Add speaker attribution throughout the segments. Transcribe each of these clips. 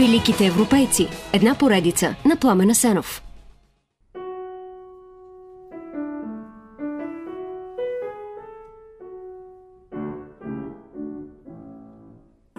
Speaker 1: Великите европейци. Една поредица на Пламена Сенов.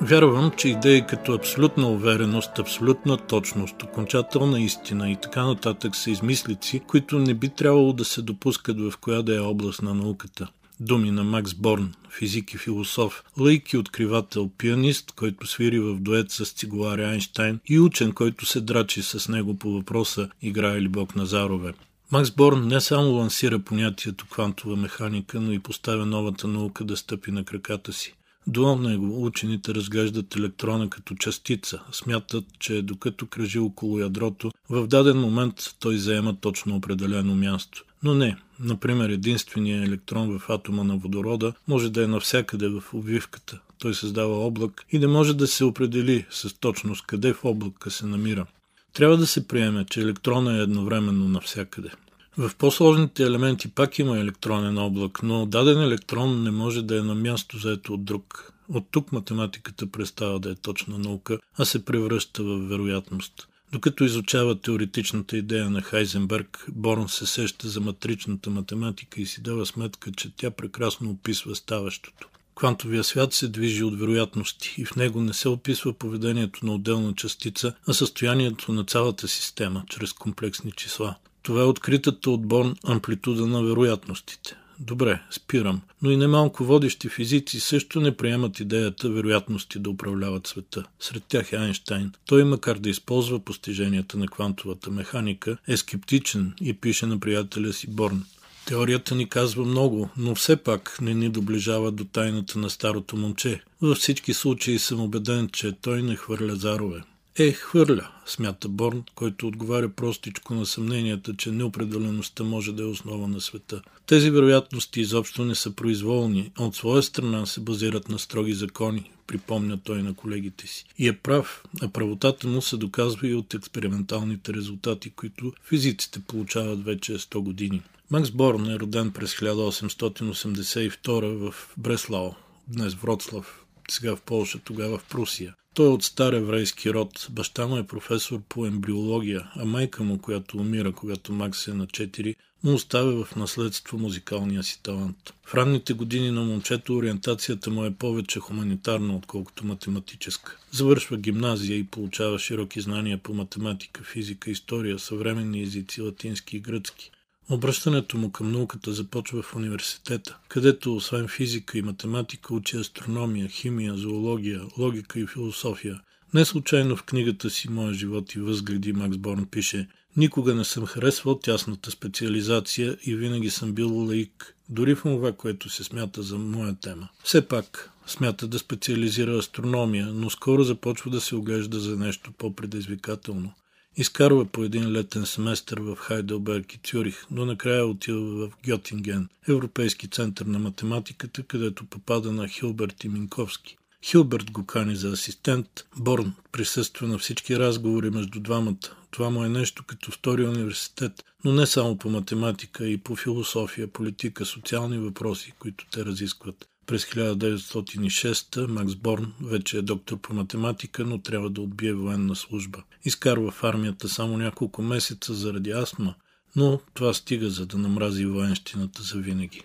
Speaker 2: Вярвам, че идеи като абсолютна увереност, абсолютна точност, окончателна истина и така нататък са измислици, които не би трябвало да се допускат в коя да е област на науката. Думи на Макс Борн, физик и философ, лайк и откривател, пианист, който свири в дует с цигуларя Айнштайн и учен, който се драчи с него по въпроса играе ли Бог Назарове. Макс Борн не само лансира понятието квантова механика, но и поставя новата наука да стъпи на краката си. До него учените разглеждат електрона като частица. Смятат, че докато кръжи около ядрото, в даден момент той заема точно определено място. Но не. Например, единственият електрон в атома на водорода може да е навсякъде в обвивката. Той създава облак и не може да се определи с точност къде в облака се намира. Трябва да се приеме, че електрона е едновременно навсякъде. В по-сложните елементи пак има електронен облак, но даден електрон не може да е на място заето от друг. От тук математиката престава да е точна наука, а се превръща в вероятност. Докато изучава теоретичната идея на Хайзенберг, Борн се сеща за матричната математика и си дава сметка, че тя прекрасно описва ставащото. Квантовия свят се движи от вероятности и в него не се описва поведението на отделна частица, а състоянието на цялата система чрез комплексни числа. Това е откритата от Борн амплитуда на вероятностите. Добре, спирам. Но и немалко водещи физици също не приемат идеята вероятности да управляват света. Сред тях е Айнштайн. Той, макар да използва постиженията на квантовата механика, е скептичен и пише на приятеля си Борн. Теорията ни казва много, но все пак не ни доближава до тайната на старото момче. Във всички случаи съм убеден, че той не хвърля зарове. Е, хвърля, смята Борн, който отговаря простичко на съмненията, че неопределеността може да е основа на света. Тези вероятности изобщо не са произволни, а от своя страна се базират на строги закони, припомня той на колегите си. И е прав, а правотата му се доказва и от експерименталните резултати, които физиците получават вече 100 години. Макс Борн е роден през 1882 в Бреслау, днес Вроцлав, сега в Польша, тогава в Прусия. Той е от стар еврейски род. Баща му е професор по ембриология, а майка му, която умира, когато Макс е на 4, му оставя в наследство музикалния си талант. В ранните години на момчето ориентацията му е повече хуманитарна, отколкото математическа. Завършва гимназия и получава широки знания по математика, физика, история, съвременни езици, латински и гръцки. Обръщането му към науката започва в университета, където освен физика и математика учи астрономия, химия, зоология, логика и философия. Не случайно в книгата си Моя живот и възгледи Макс Борн пише Никога не съм харесвал тясната специализация и винаги съм бил лаик, дори в това, което се смята за моя тема. Все пак, смята да специализира астрономия, но скоро започва да се оглежда за нещо по-предизвикателно. Изкарва по един летен семестър в Хайделберг и Цюрих, но накрая отива в Гьотинген, Европейски център на математиката, където попада на Хилберт и Минковски. Хилберт го кани за асистент, Борн присъства на всички разговори между двамата. Това му е нещо като втори университет, но не само по математика, и по философия, политика, социални въпроси, които те разискват. През 1906 Макс Борн вече е доктор по математика, но трябва да отбие военна служба. Изкарва в армията само няколко месеца заради астма, но това стига за да намрази военщината за винаги.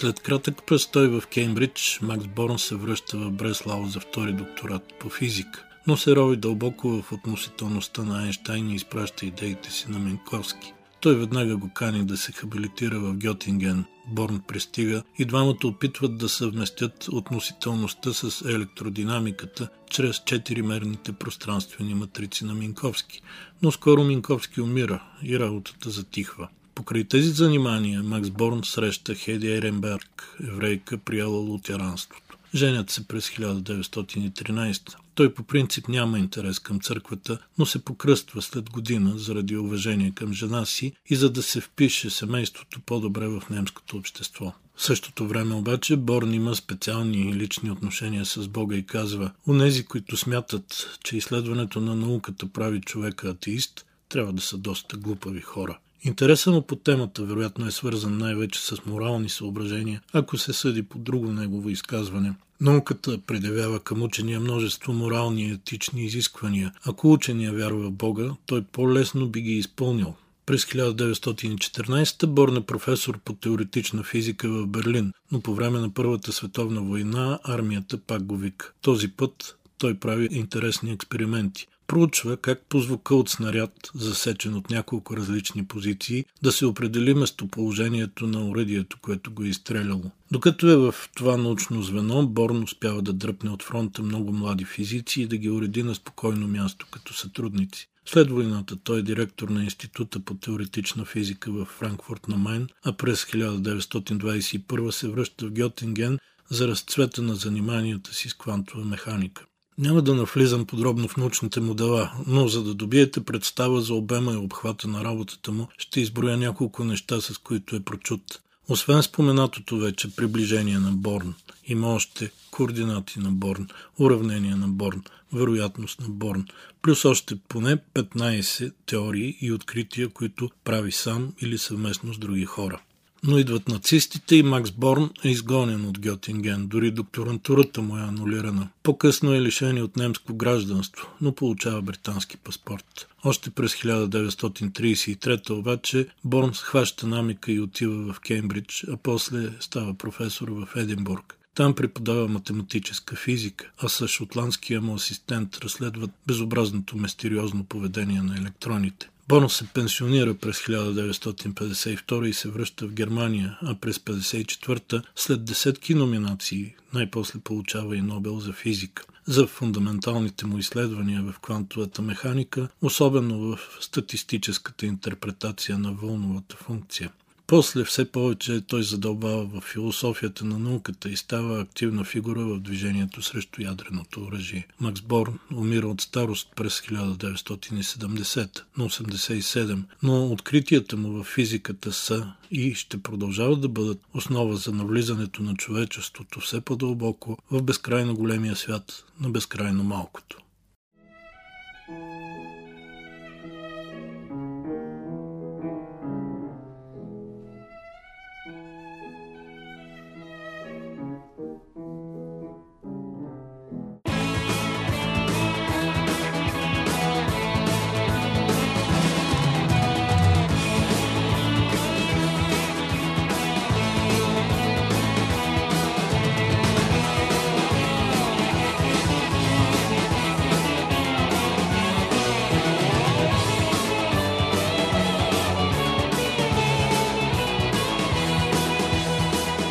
Speaker 2: След кратък престой в Кеймбридж, Макс Борн се връща в Бреслау за втори докторат по физика, но се рови дълбоко в относителността на Айнштайн и изпраща идеите си на Менковски. Той веднага го кани да се хабилитира в Гьотинген. Борн пристига и двамата опитват да съвместят относителността с електродинамиката чрез четиримерните пространствени матрици на Минковски. Но скоро Минковски умира и работата затихва. Покрай тези занимания Макс Борн среща Хеди Еренберг, еврейка, прияла лутеранството. Женят се през 1913. Той по принцип няма интерес към църквата, но се покръства след година заради уважение към жена си и за да се впише семейството по-добре в немското общество. В същото време обаче Борн има специални лични отношения с Бога и казва, онези, които смятат, че изследването на науката прави човека атеист, трябва да са доста глупави хора. Интересът му по темата вероятно е свързан най-вече с морални съображения, ако се съди по друго негово изказване. Науката предявява към учения множество морални и етични изисквания. Ако учения вярва в Бога, той по-лесно би ги изпълнил. През 1914 Борн е професор по теоретична физика в Берлин, но по време на Първата световна война армията пак го вика. Този път той прави интересни експерименти. Проучва как по звука от снаряд, засечен от няколко различни позиции, да се определи местоположението на уредието, което го е изстреляло. Докато е в това научно звено, Борн успява да дръпне от фронта много млади физици и да ги уреди на спокойно място като сътрудници. След войната той е директор на Института по теоретична физика в Франкфурт на Майн, а през 1921 се връща в Гьотинген за разцвета на заниманията си с квантова механика. Няма да навлизам подробно в научните му дела, но за да добиете представа за обема и обхвата на работата му, ще изброя няколко неща, с които е прочут. Освен споменатото вече приближение на Борн, има още координати на Борн, уравнения на Борн, вероятност на Борн, плюс още поне 15 теории и открития, които прави сам или съвместно с други хора. Но идват нацистите и Макс Борн е изгонен от Гьотинген, дори докторантурата му е анулирана. По-късно е лишен от немско гражданство, но получава британски паспорт. Още през 1933 обаче Борн схваща намика и отива в Кембридж, а после става професор в Единбург. Там преподава математическа физика, а с шотландския му асистент разследват безобразното мистериозно поведение на електроните. Боно се пенсионира през 1952 и се връща в Германия, а през 1954 след десетки номинации най-после получава и Нобел за физика. За фундаменталните му изследвания в квантовата механика, особено в статистическата интерпретация на вълновата функция. После все повече той задълбава в философията на науката и става активна фигура в движението срещу ядреното оръжие. Макс Борн умира от старост през 1970 на 87, но откритията му в физиката са и ще продължават да бъдат основа за навлизането на човечеството все по-дълбоко в безкрайно големия свят на безкрайно малкото.